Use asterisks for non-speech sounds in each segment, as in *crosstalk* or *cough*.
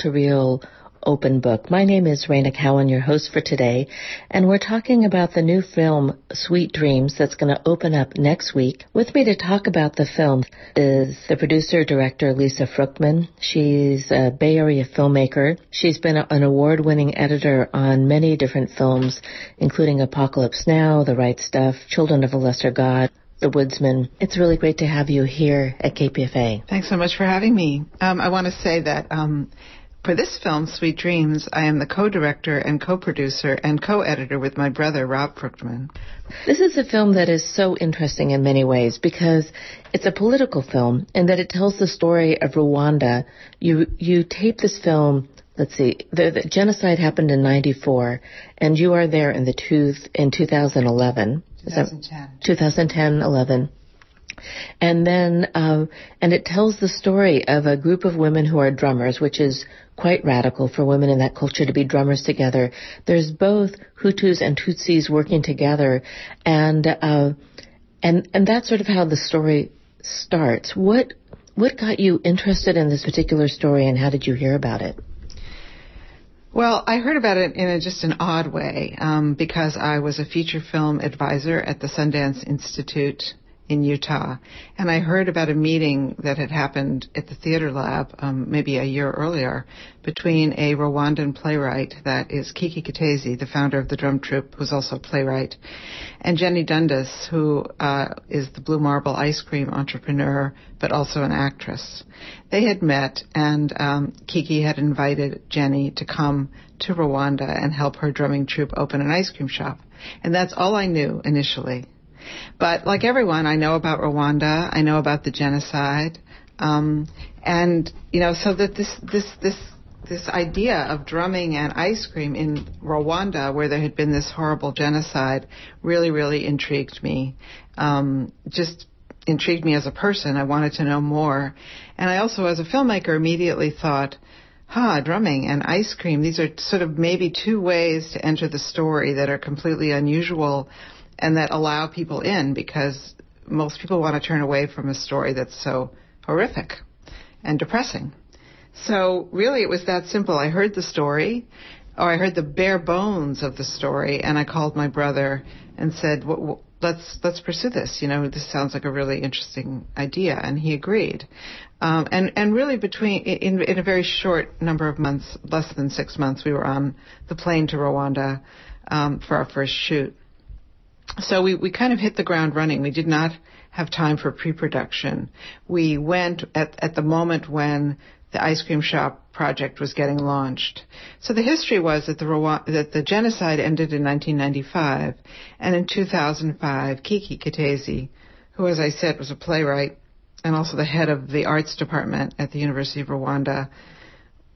to Real Open Book. My name is Reyna Cowan, your host for today, and we're talking about the new film Sweet Dreams that's going to open up next week. With me to talk about the film is the producer director Lisa Fruchtman. She's a Bay Area filmmaker. She's been an award-winning editor on many different films, including Apocalypse Now, The Right Stuff, Children of a Lesser God, the Woodsman. It's really great to have you here at KPFA. Thanks so much for having me. Um, I want to say that um, for this film, Sweet Dreams, I am the co-director and co-producer and co-editor with my brother, Rob Fruchtman. This is a film that is so interesting in many ways because it's a political film and that it tells the story of Rwanda. You, you tape this film let's see, the, the, genocide happened in 94 and you are there in the tooth in 2011. 2010. 2010, 11. And then, uh, and it tells the story of a group of women who are drummers, which is quite radical for women in that culture to be drummers together. There's both Hutus and Tutsis working together, and uh, and and that's sort of how the story starts. What what got you interested in this particular story, and how did you hear about it? Well, I heard about it in a, just an odd way um, because I was a feature film advisor at the Sundance Institute in Utah, and I heard about a meeting that had happened at the Theater Lab um, maybe a year earlier between a Rwandan playwright that is Kiki Katese, the founder of the drum troupe, who's also a playwright, and Jennie Dundas, who uh, is the Blue Marble ice cream entrepreneur, but also an actress. They had met, and um, Kiki had invited Jenny to come to Rwanda and help her drumming troupe open an ice cream shop. And that's all I knew initially. But like everyone, I know about Rwanda. I know about the genocide. Um, and you know, so that this this this this idea of drumming and ice cream in Rwanda, where there had been this horrible genocide, really really intrigued me. Um, just intrigued me as a person. I wanted to know more, and I also, as a filmmaker, immediately thought. Huh, drumming and ice cream. These are sort of maybe two ways to enter the story that are completely unusual and that allow people in because most people want to turn away from a story that's so horrific and depressing. So really it was that simple. I heard the story or I heard the bare bones of the story and I called my brother and said, let's let's pursue this. You know, this sounds like a really interesting idea, and he agreed. Um, and and really, between in in a very short number of months, less than six months, we were on the plane to Rwanda um, for our first shoot. So we, we kind of hit the ground running. We did not have time for pre-production. We went at, at the moment when the ice cream shop project was getting launched. So the history was that the that the genocide ended in 1995, and in 2005, Kiki Katese, who, as I said, was a playwright and also the head of the arts department at the University of Rwanda,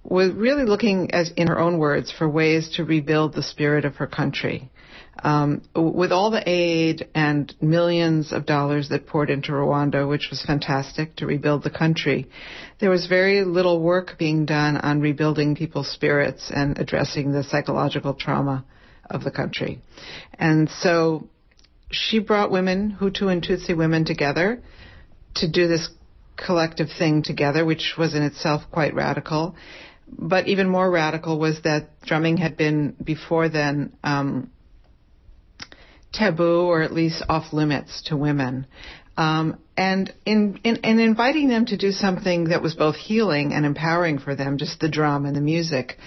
was really looking, as in her own words, for ways to rebuild the spirit of her country. Um, with all the aid and millions of dollars that poured into Rwanda, which was fantastic to rebuild the country, there was very little work being done on rebuilding people's spirits and addressing the psychological trauma of the country. And so she brought women, Hutu and Tutsi women together to do this collective thing together, which was in itself quite radical. But even more radical was that drumming had been before then um, taboo or at least off limits to women. Um, and in, in, in inviting them to do something that was both healing and empowering for them, just the drum and the music,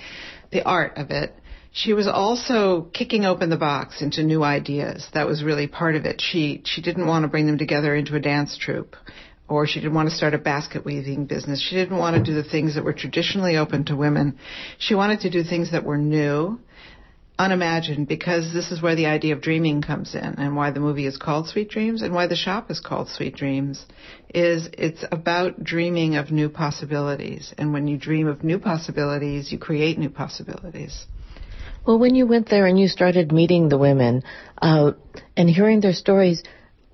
the art of it, she was also kicking open the box into new ideas. That was really part of it. She she didn't want to bring them together into a dance troupe, or she didn't want to start a basket weaving business. She didn't want to do the things that were traditionally open to women. She wanted to do things that were new unimagined because this is where the idea of dreaming comes in and why the movie is called Sweet Dreams and why the shop is called Sweet Dreams is it's about dreaming of new possibilities and when you dream of new possibilities you create new possibilities. Well, when you went there and you started meeting the women uh, and hearing their stories,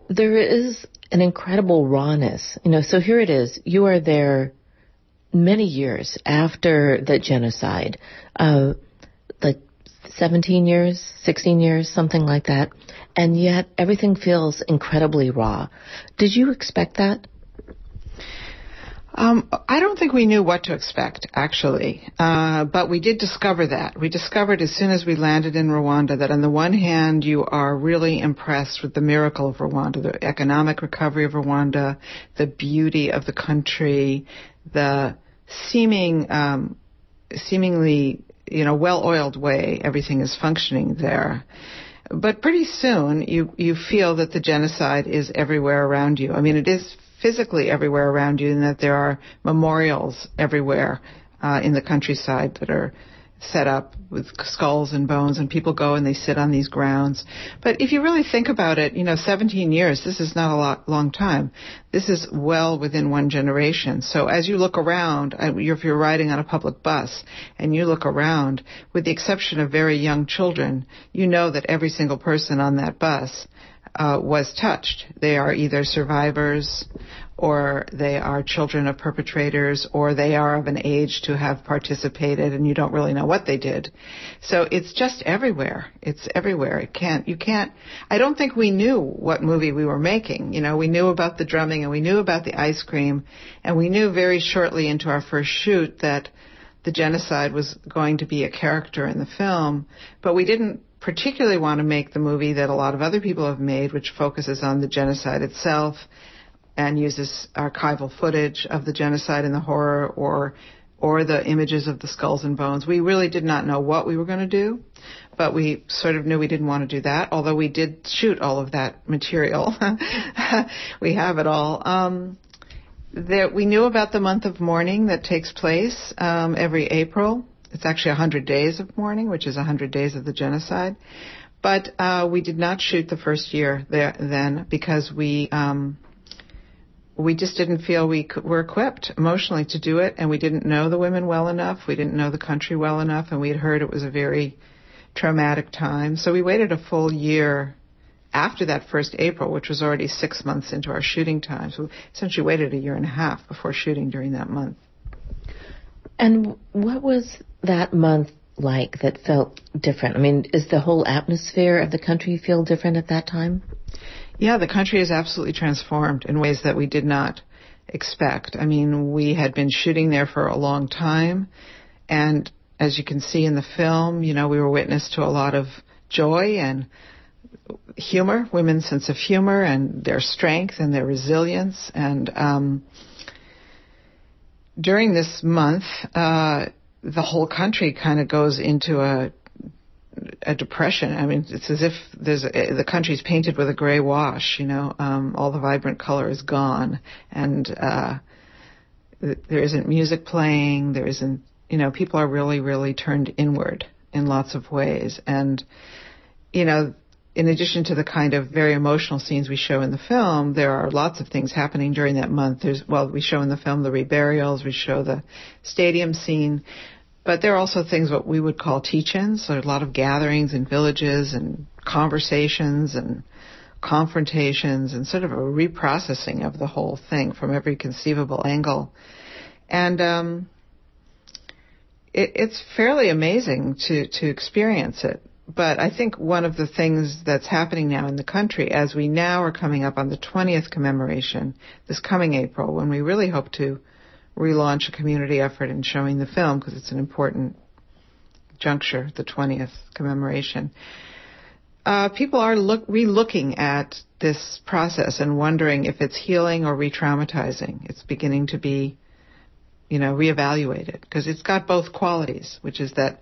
there is an incredible rawness. You know, so here it is. You are there many years after the genocide. Uh, 17 years, 16 years, something like that. And yet everything feels incredibly raw. Did you expect that? Um, I don't think we knew what to expect, actually. Uh, but we did discover that. We discovered as soon as we landed in Rwanda that on the one hand, you are really impressed with the miracle of Rwanda, the economic recovery of Rwanda, the beauty of the country, the seeming, um, seemingly, you know, well-oiled way everything is functioning there. But pretty soon, you, you feel that the genocide is everywhere around you. I mean, it is physically everywhere around you and that there are memorials everywhere uh, in the countryside that are set up with skulls and bones and people go and they sit on these grounds. But if you really think about it, you know, 17 years, this is not a lot, long time. This is well within one generation. So as you look around, uh, if you're riding on a public bus and you look around, with the exception of very young children, you know that every single person on that bus uh, was touched. They are either survivors or they are children of perpetrators or they are of an age to have participated and you don't really know what they did. So it's just everywhere. It's everywhere. It can't, you can't, I don't think we knew what movie we were making. You know, we knew about the drumming and we knew about the ice cream and we knew very shortly into our first shoot that the genocide was going to be a character in the film, but we didn't particularly want to make the movie that a lot of other people have made, which focuses on the genocide itself and uses archival footage of the genocide and the horror or or the images of the skulls and bones. We really did not know what we were going to do, but we sort of knew we didn't want to do that, although we did shoot all of that material. *laughs* we have it all. Um, that we knew about the month of mourning that takes place um, every April it's actually 100 days of mourning, which is 100 days of the genocide. But uh, we did not shoot the first year there then because we um, we just didn't feel we were equipped emotionally to do it, and we didn't know the women well enough. We didn't know the country well enough, and we had heard it was a very traumatic time. So we waited a full year after that first April, which was already six months into our shooting time. So essentially waited a year and a half before shooting during that month. And what was that month like that felt different? I mean, is the whole atmosphere of the country feel different at that time? Yeah, the country is absolutely transformed in ways that we did not expect. I mean, we had been shooting there for a long time, and as you can see in the film, you know, we were witness to a lot of joy and humor, women's sense of humor and their strength and their resilience. And um, during this month, uh, the whole country kind of goes into a a depression. I mean, it's as if there's a, the country's painted with a gray wash. You know, um, all the vibrant color is gone, and uh, there isn't music playing. There isn't, you know, people are really, really turned inward in lots of ways, and you know, in addition to the kind of very emotional scenes we show in the film, there are lots of things happening during that month. There's, well, we show in the film the reburials, we show the stadium scene, but there are also things what we would call teach-ins. So a lot of gatherings in villages and conversations and confrontations and sort of a reprocessing of the whole thing from every conceivable angle. And um, it, it's fairly amazing to to experience it but I think one of the things that's happening now in the country, as we now are coming up on the 20th commemoration this coming April, when we really hope to relaunch a community effort in showing the film because it's an important juncture, the 20th commemoration. Uh, people are look, re-looking at this process and wondering if it's healing or re-traumatizing. It's beginning to be, you know, reevaluated because it's got both qualities, which is that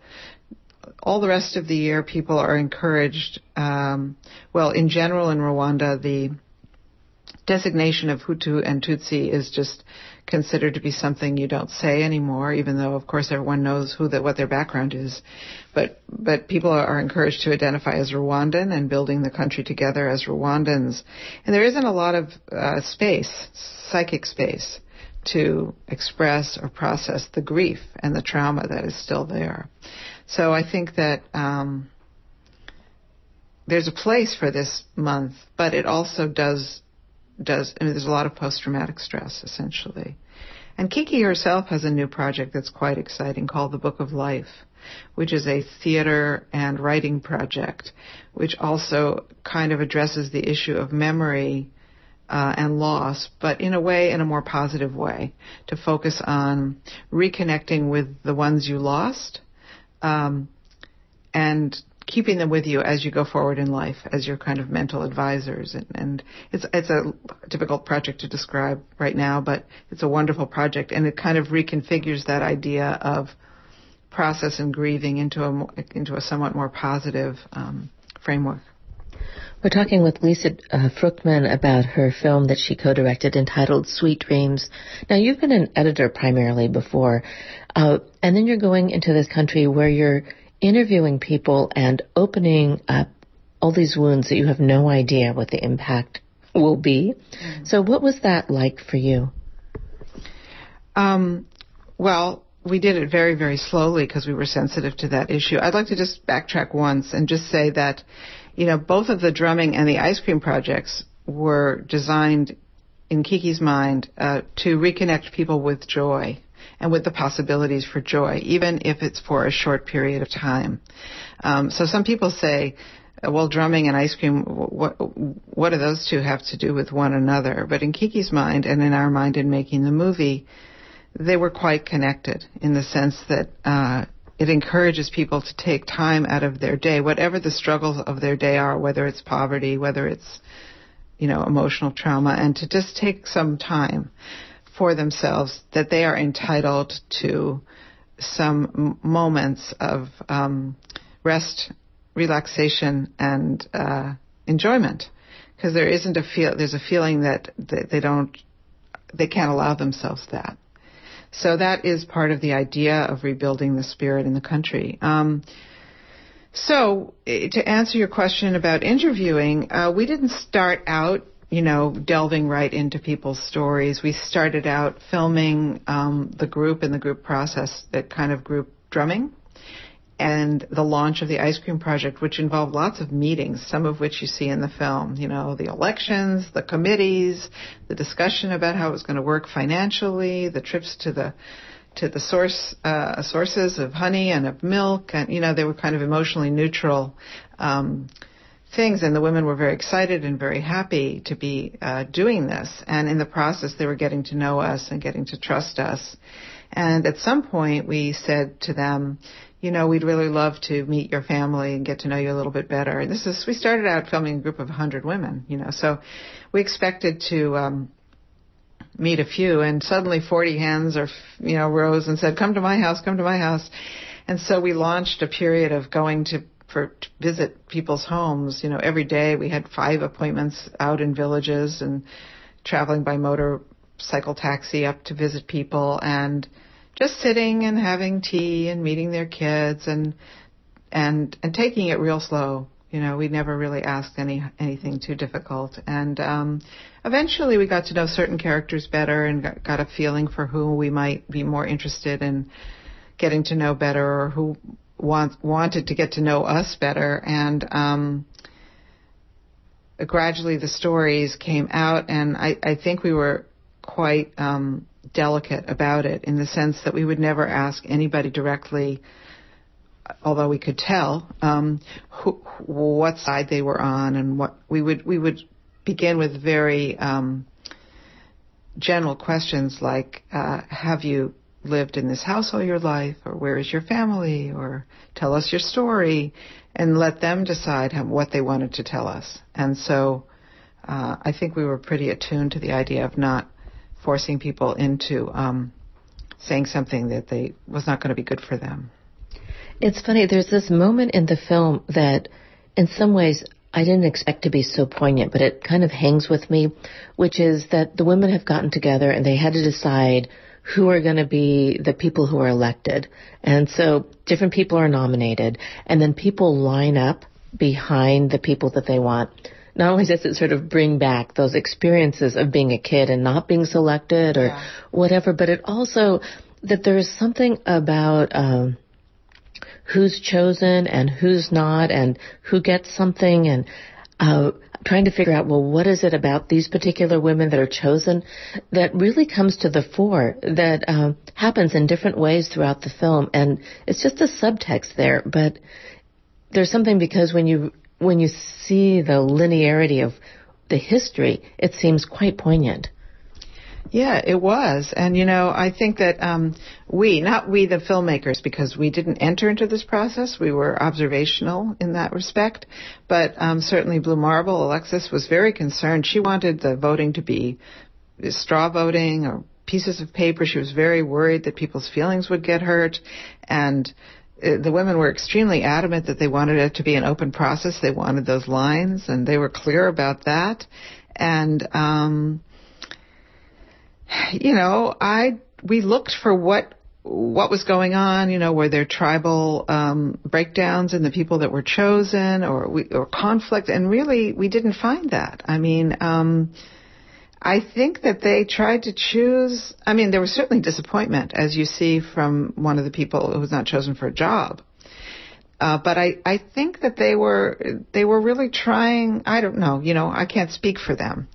all the rest of the year, people are encouraged. Um, well, in general, in Rwanda, the designation of Hutu and Tutsi is just considered to be something you don't say anymore, even though, of course, everyone knows who the, what their background is. But but people are, are encouraged to identify as Rwandan and building the country together as Rwandans. And there isn't a lot of uh, space, psychic space, to express or process the grief and the trauma that is still there. So I think that um, there's a place for this month, but it also does does. I mean, there's a lot of post traumatic stress essentially. And Kiki herself has a new project that's quite exciting called The Book of Life, which is a theater and writing project, which also kind of addresses the issue of memory uh, and loss, but in a way, in a more positive way, to focus on reconnecting with the ones you lost, um, and keeping them with you as you go forward in life as your kind of mental advisors. And, and it's it's a difficult project to describe right now but it's a wonderful project. And it kind of reconfigures that idea of process and grieving into a into a somewhat more positive um, framework. We're talking with Lisa uh, Fruchtman about her film that she co-directed entitled Sweet Dreams. Now, you've been an editor primarily before, uh, and then you're going into this country where you're interviewing people and opening up all these wounds that you have no idea what the impact will be. Mm-hmm. So, what was that like for you? Um, well, we did it very, very slowly because we were sensitive to that issue. I'd like to just backtrack once and just say that, you know, both of the drumming and the ice cream projects were designed in Kiki's mind uh, to reconnect people with joy and with the possibilities for joy, even if it's for a short period of time. Um, so some people say, well, drumming and ice cream, what, what do those two have to do with one another? But in Kiki's mind and in our mind in making the movie, they were quite connected in the sense that uh, it encourages people to take time out of their day, whatever the struggles of their day are, whether it's poverty, whether it's you know emotional trauma, and to just take some time for themselves that they are entitled to some moments of um, rest, relaxation, and uh, enjoyment. Because there isn't a feel, there's a feeling that they, they don't, they can't allow themselves that. So that is part of the idea of rebuilding the spirit in the country. Um, so eh, to answer your question about interviewing, uh, we didn't start out you know, delving right into people's stories. We started out filming um, the group and the group process, that kind of group drumming, and the launch of the Ice Cream Project, which involved lots of meetings, some of which you see in the film. You know, the elections, the committees, the discussion about how it was going to work financially, the trips to the to the source uh, sources of honey and of milk, and you know, they were kind of emotionally neutral. Um, things, and the women were very excited and very happy to be uh, doing this. And in the process, they were getting to know us and getting to trust us. And at some point, we said to them, you know, we'd really love to meet your family and get to know you a little bit better. And this is, we started out filming a group of 100 women, you know, so we expected to, um, meet a few and suddenly 40 hands or, you know, rose and said, come to my house, come to my house. And so we launched a period of going to for to visit people's homes. You know, every day we had five appointments out in villages and traveling by motorcycle taxi up to visit people and just sitting and having tea and meeting their kids and and and taking it real slow. You know, we never really asked any anything too difficult. And um, eventually, we got to know certain characters better and got, got a feeling for who we might be more interested in getting to know better, or who want, wanted to get to know us better, and um, gradually the stories came out, and I, I think we were quite um, delicate about it in the sense that we would never ask anybody directly, although we could tell um, who, what side they were on, and what we would we would begin with very um, general questions like, uh, "Have you lived in this house all your life, or where is your family, or tell us your story, and let them decide how, what they wanted to tell us. And so uh, I think we were pretty attuned to the idea of not forcing people into um, saying something that they was not going to be good for them. It's funny. There's this moment in the film that, in some ways, I didn't expect to be so poignant, but it kind of hangs with me, which is that the women have gotten together and they had to decide who are going to be the people who are elected. And so different people are nominated and then people line up behind the people that they want. Not only does it sort of bring back those experiences of being a kid and not being selected or yeah. whatever, but it also that there is something about um, who's chosen and who's not and who gets something and uh, trying to figure out, well, what is it about these particular women that are chosen that really comes to the fore that uh, happens in different ways throughout the film, and it's just a subtext there, but there's something because when you when you see the linearity of the history, it seems quite poignant. Yeah, it was. And, you know, I think that um, we, not we the filmmakers, because we didn't enter into this process, we were observational in that respect, but um, certainly Blue Marble, Alexis, was very concerned. She wanted the voting to be straw voting or pieces of paper. She was very worried that people's feelings would get hurt. And uh, the women were extremely adamant that they wanted it to be an open process. They wanted those lines, and they were clear about that. And, um, you know, I we looked for what what was going on. You know, were there tribal um, breakdowns in the people that were chosen, or we, or conflict? And really, we didn't find that. I mean. Um, I think that they tried to choose. I mean, there was certainly disappointment, as you see from one of the people who was not chosen for a job. Uh, but I, I think that they were they were really trying. I don't know. You know, I can't speak for them,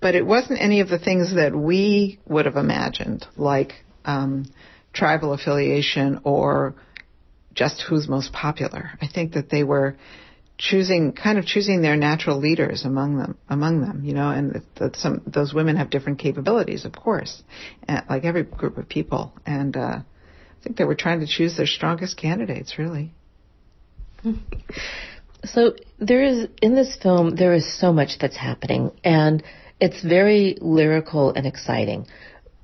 but it wasn't any of the things that we would have imagined, like um, tribal affiliation or just who's most popular. I think that they were choosing, kind of choosing their natural leaders among them, among them, you know, and that some those women have different capabilities, of course, like every group of people, and uh, I think they were trying to choose their strongest candidates, really. So there is in this film there is so much that's happening, and it's very lyrical and exciting.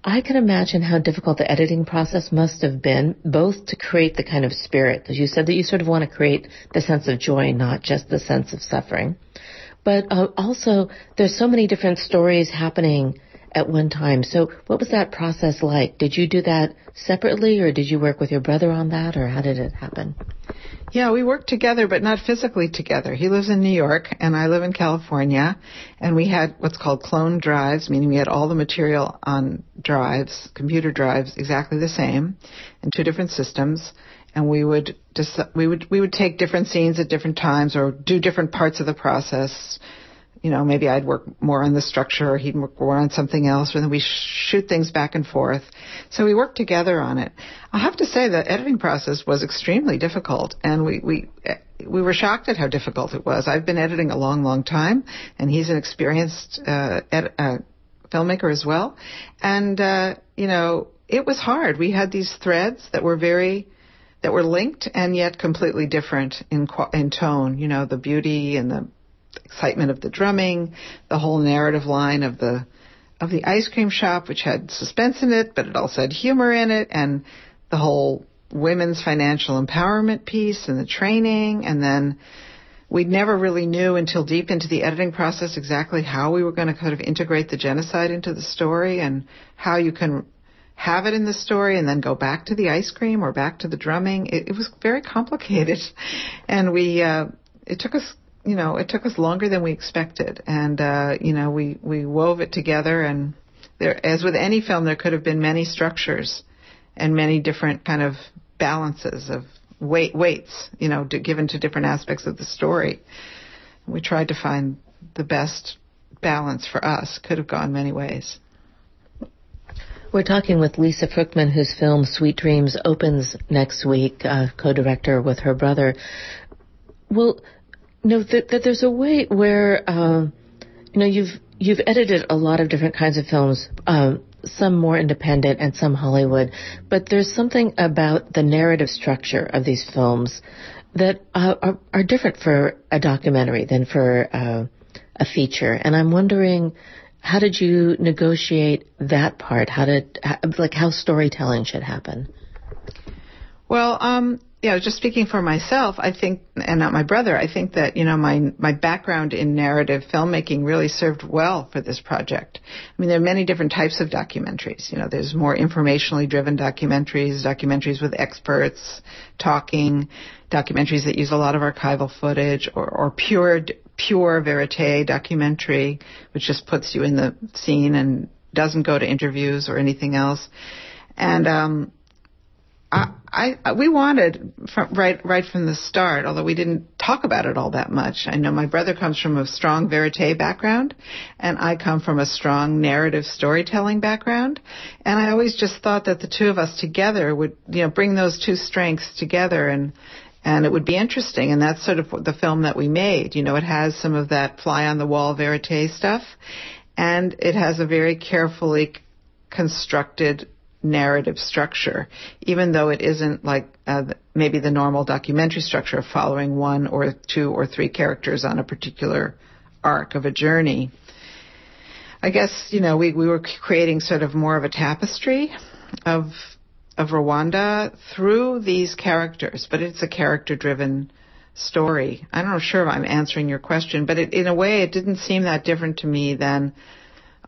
I can imagine how difficult the editing process must have been, both to create the kind of spirit, as you said that you sort of want to create the sense of joy, not just the sense of suffering. But uh, also, there's so many different stories happening at one time. So what was that process like? Did you do that separately or did you work with your brother on that or how did it happen? Yeah, we worked together, but not physically together. He lives in New York and I live in California and we had what's called clone drives, meaning we had all the material on drives, computer drives, exactly the same in two different systems and we would just, we would, we would take different scenes at different times or do different parts of the process you know, maybe I'd work more on the structure or he'd work more on something else, and then we shoot things back and forth. So we worked together on it. I have to say the editing process was extremely difficult, and we we we were shocked at how difficult it was. I've been editing a long, long time, and he's an experienced uh, ed- uh, filmmaker as well, and uh, you know, it was hard. We had these threads that were very that were linked and yet completely different in in tone. You know, the beauty and the excitement of the drumming, the whole narrative line of the of the ice cream shop, which had suspense in it, but it also had humor in it, and the whole women's financial empowerment piece and the training, and then we never really knew until deep into the editing process exactly how we were going to kind of integrate the genocide into the story and how you can have it in the story and then go back to the ice cream or back to the drumming. It, it was very complicated, *laughs* and we uh, it took us you know, it took us longer than we expected, and uh, you know, we we wove it together. And there, as with any film, there could have been many structures and many different kind of balances of weight weights, you know, to, given to different aspects of the story. We tried to find the best balance for us. Could have gone many ways. We're talking with Lisa Fruchtman, whose film Sweet Dreams opens next week, uh, co-director with her brother. Well, no, that, that there's a way where um, you know you've you've edited a lot of different kinds of films, um, some more independent and some Hollywood, but there's something about the narrative structure of these films that uh, are, are different for a documentary than for uh, a feature. And I'm wondering, how did you negotiate that part? How did like how storytelling should happen? Well, um, you know, just speaking for myself, I think, and not my brother, I think that, you know, my, my background in narrative filmmaking really served well for this project. I mean, there are many different types of documentaries. You know, there's more informationally driven documentaries, documentaries with experts talking, documentaries that use a lot of archival footage, or, or pure, pure verite documentary, which just puts you in the scene and doesn't go to interviews or anything else. And, um, I, I, we wanted from, right right from the start, although we didn't talk about it all that much. I know my brother comes from a strong verite background, and I come from a strong narrative storytelling background, and I always just thought that the two of us together would, you know, bring those two strengths together and and it would be interesting. And that's sort of the film that we made. You know, it has some of that fly on the wall verite stuff, and it has a very carefully constructed narrative structure, even though it isn't like uh, maybe the normal documentary structure of following one or two or three characters on a particular arc of a journey. I guess you know we we were creating sort of more of a tapestry of of Rwanda through these characters, but it's a character driven story. I'm not sure if I'm answering your question, but it, in a way, it didn't seem that different to me than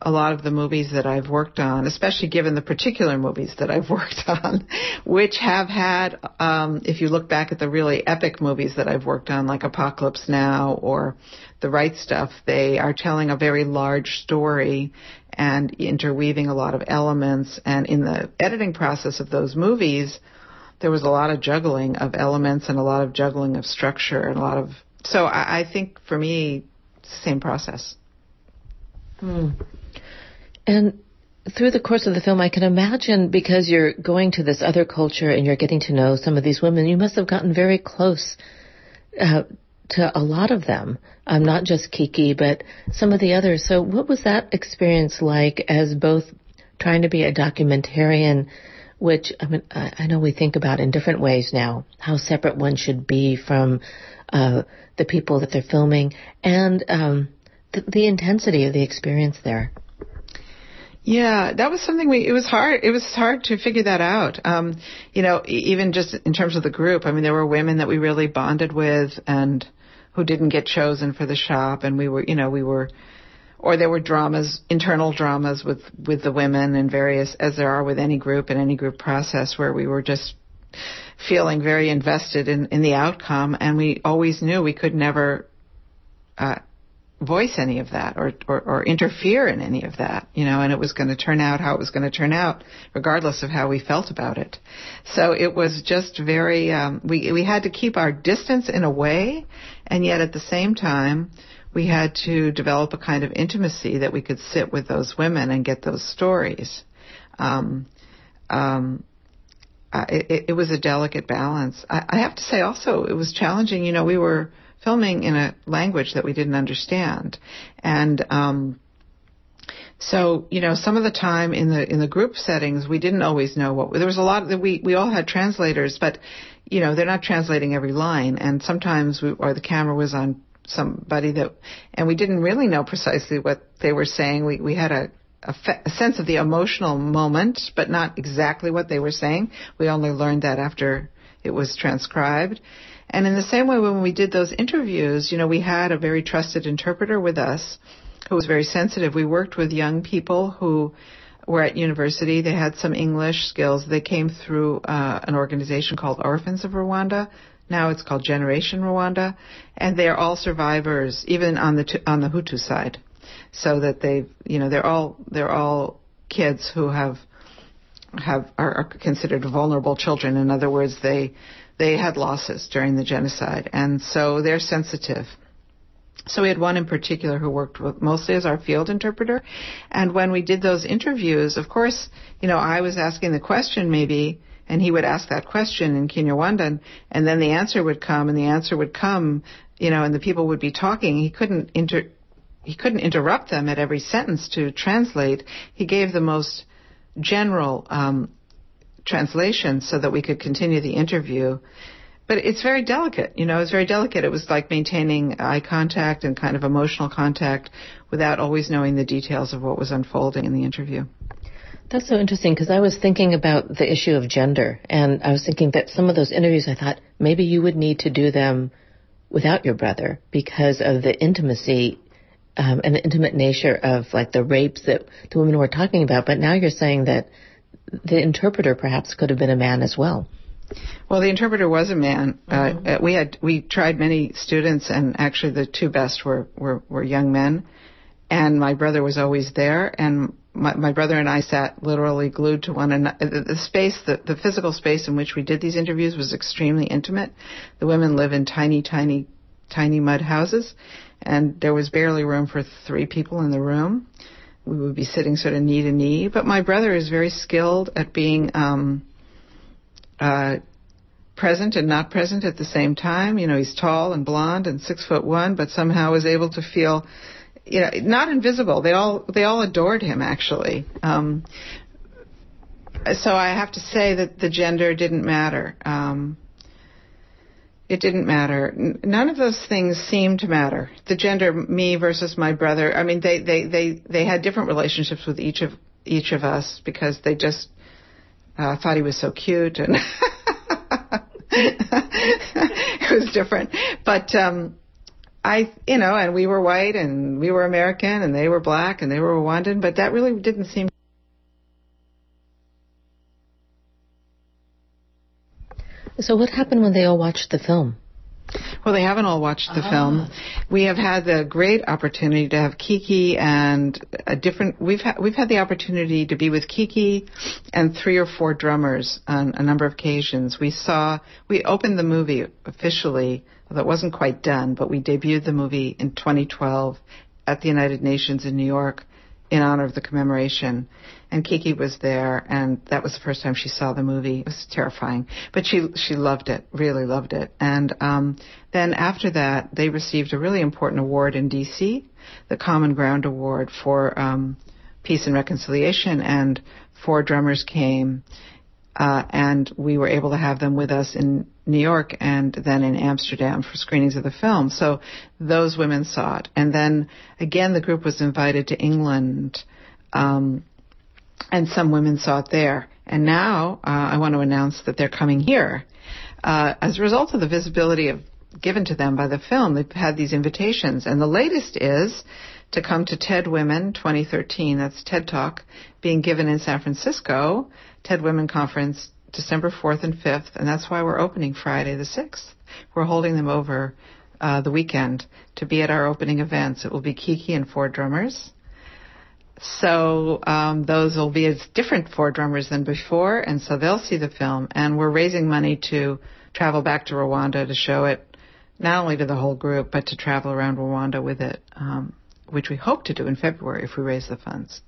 a lot of the movies that I've worked on, especially given the particular movies that I've *laughs* worked on, which have had, um, if you look back at the really epic movies that I've worked on, like Apocalypse Now or The Right Stuff, they are telling a very large story and interweaving a lot of elements. And in the editing process of those movies, there was a lot of juggling of elements and a lot of juggling of structure and a lot of. So I, I think for me, same process. Hmm. And through the course of the film, I can imagine because you're going to this other culture and you're getting to know some of these women, you must have gotten very close uh, to a lot of them. Um, not just Kiki, but some of the others. So, what was that experience like as both trying to be a documentarian, which I mean, I, know we think about in different ways now, how separate one should be from uh, the people that they're filming, and um, the intensity of the experience there. Yeah, that was something we. It was hard. It was hard to figure that out. Um, you know, even just in terms of the group. I mean, there were women that we really bonded with, and who didn't get chosen for the shop, and we were, you know, we were, or there were dramas, internal dramas with with the women and various, as there are with any group and any group process, where we were just feeling very invested in in the outcome, and we always knew we could never. Uh, voice any of that or, or, or interfere in any of that, you know, and it was going to turn out how it was going to turn out, regardless of how we felt about it. So it was just very, um, we, we had to keep our distance in a way, and yet at the same time, we had to develop a kind of intimacy that we could sit with those women and get those stories. Um, um, uh, it, it was a delicate balance. I, I have to say also, it was challenging. You know, we were, filming in a language that we didn't understand. And um, so, you know, some of the time in the in the group settings, we didn't always know what there was a lot that we we all had translators, but you know, they're not translating every line, and sometimes we or the camera was on somebody that, and we didn't really know precisely what they were saying. We we had a a, fe- a sense of the emotional moment, but not exactly what they were saying. We only learned that after it was transcribed. And in the same way, when we did those interviews, you know, we had a very trusted interpreter with us who was very sensitive. We worked with young people who were at university. They had some English skills. They came through uh, an organization called Orphans of Rwanda. Now it's called Generation Rwanda, and they are all survivors, even on the on the Hutu side. So that they, you know, they're all they're all kids who have have are, are considered vulnerable children. In other words, they they had losses during the genocide, and so they're sensitive. So we had one in particular who worked with, mostly as our field interpreter, and when we did those interviews, of course, you know, I was asking the question maybe, and he would ask that question in Kinyarwanda, and, then the answer would come, and the answer would come, you know, and the people would be talking. He couldn't inter he couldn't interrupt them at every sentence to translate. He gave the most general um, translation so that we could continue the interview. But it's very delicate, you know, it's very delicate. It was like maintaining eye contact and kind of emotional contact without always knowing the details of what was unfolding in the interview. That's so interesting because I was thinking about the issue of gender and I was thinking that some of those interviews I thought maybe you would need to do them without your brother because of the intimacy um, and the intimate nature of like the rapes that the women were talking about. But now you're saying that the interpreter perhaps could have been a man as well. Well, the interpreter was a man. Uh, mm-hmm. Uh, we had we tried many students, and actually the two best were were, were young men. And my brother was always there, and my, my brother and I sat literally glued to one another. The, the space, the, the physical space in which we did these interviews was extremely intimate. The women live in tiny, tiny, tiny mud houses, and there was barely room for three people in the room we would be sitting sort of knee to knee. But my brother is very skilled at being um, uh, present and not present at the same time. You know, he's tall and blonde and six foot one, but somehow was able to feel, you know, not invisible. They all they all adored him actually. Um, so I have to say that the gender didn't matter. Um, it didn't matter. None of those things seemed to matter. The gender, me versus my brother. I mean, they they they they had different relationships with each of each of us because they just uh, thought he was so cute and *laughs* it was different. But um, I, you know, and we were white and we were American and they were black and they were Rwandan, but that really didn't seem So what happened when they all watched the film? Well, they haven't all watched the ah. film. We have had the great opportunity to have Kiki and a different. We've had we've had the opportunity to be with Kiki and three or four drummers on a number of occasions. We saw we opened the movie officially, although it wasn't quite done, but we debuted the movie in 2012 at the United Nations in New York in honor of the commemoration and Kiki was there, and that was the first time she saw the movie. It was terrifying, but she she loved it, really loved it. And um, then after that, they received a really important award in D.C., the Common Ground Award for um, Peace and Reconciliation, and four drummers came. Uh, and we were able to have them with us in New York and then in Amsterdam for screenings of the film. So those women saw it. And then again, the group was invited to England um, and some women saw it there. And now uh, I want to announce that they're coming here. Uh, as a result of the visibility of, given to them by the film, they've had these invitations. And the latest is to come to TED Women 2013. That's TED Talk being given in San Francisco, TED Women Conference, December 4th and 5th. And that's why we're opening Friday the 6th. We're holding them over uh, the weekend to be at our opening events. It will be Kiki and four drummers. So um, those will be as different four drummers than before, and so they'll see the film. And we're raising money to travel back to Rwanda to show it, not only to the whole group, but to travel around Rwanda with it, um, which we hope to do in February if we raise the funds.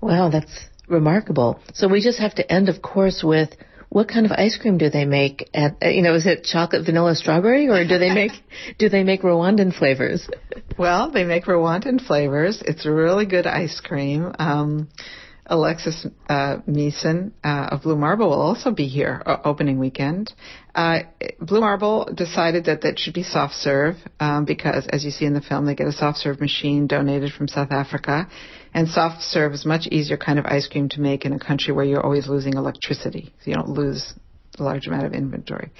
Wow, that's remarkable. So we just have to end, of course, with what kind of ice cream do they make? At uh, you know, is it chocolate, vanilla, strawberry, or do they make *laughs* do they make Rwandan flavors? Well, they make Rwandan flavors. It's a really good ice cream. Um, Alexis uh, Miesen uh, of Blue Marble will also be here uh, opening weekend. Uh, Blue Marble decided that that should be soft serve um, because, as you see in the film, they get a soft serve machine donated from South Africa, and soft serve is much easier kind of ice cream to make in a country where you're always losing electricity. So you don't lose a large amount of inventory.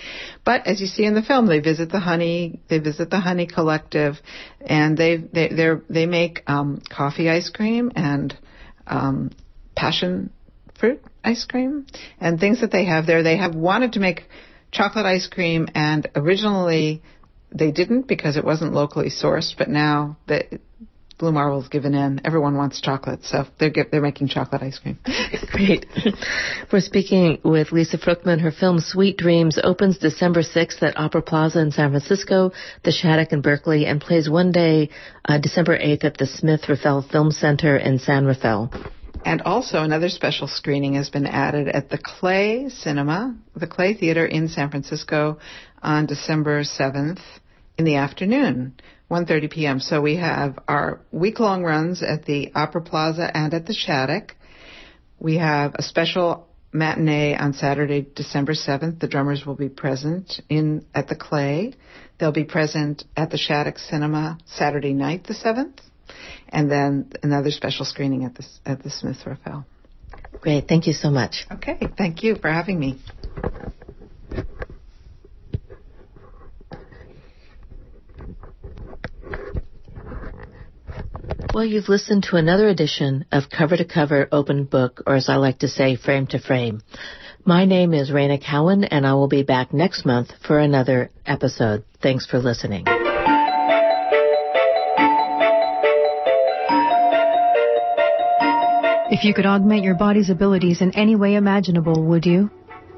But as you see in the film, they visit the honey, they visit the honey collective, and they they they they make um, coffee ice cream and um, passion fruit ice cream and things that they have there. They have wanted to make chocolate ice cream, and originally they didn't because it wasn't locally sourced, but now that Blue Marble's given in. Everyone wants chocolate, so they're they're making chocolate ice cream. *laughs* Great. We're speaking with Lisa Fruchtman. Her film Sweet Dreams opens December 6th at Opera Plaza in San Francisco, the Shattuck in Berkeley, and plays one day uh, December 8th at the Smith Rafael Film Center in San Rafael. And also another special screening has been added at the Clay Cinema, the Clay Theater in San Francisco on December 7th in the afternoon 1:30 p.m. So we have our week-long runs at the Opera Plaza and at the Shattuck. We have a special matinee on Saturday, December 7th. The drummers will be present in at the Clay. They'll be present at the Shattuck Cinema Saturday night, the 7th, and then another special screening at the at the Smith Rafael. Great, thank you so much. Okay, thank you for having me. Well, you've listened to another edition of Cover to Cover Open Book, or as I like to say, Frame to Frame. My name is Raina Cowan, and I will be back next month for another episode. Thanks for listening. If you could augment your body's abilities in any way imaginable, would you?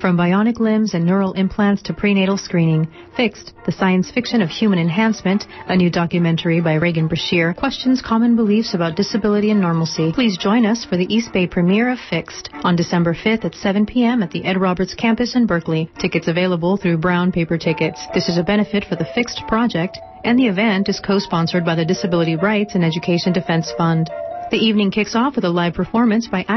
From bionic limbs and neural implants to prenatal screening, Fixed, the science fiction of human enhancement, a new documentary by Regan Brashear, questions common beliefs about disability and normalcy. Please join us for the East Bay premiere of Fixed on December 5th at 7 p.m. at the Ed Roberts campus in Berkeley. Tickets available through Brown Paper Tickets. This is a benefit for the Fixed Project, and the event is co-sponsored by the Disability Rights and Education Defense Fund. The evening kicks off with a live performance by